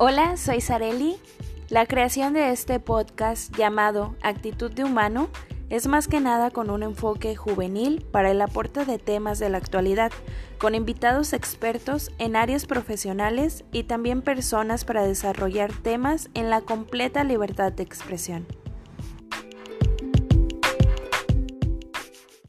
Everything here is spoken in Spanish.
Hola, soy Sareli. La creación de este podcast llamado Actitud de Humano es más que nada con un enfoque juvenil para el aporte de temas de la actualidad, con invitados expertos en áreas profesionales y también personas para desarrollar temas en la completa libertad de expresión.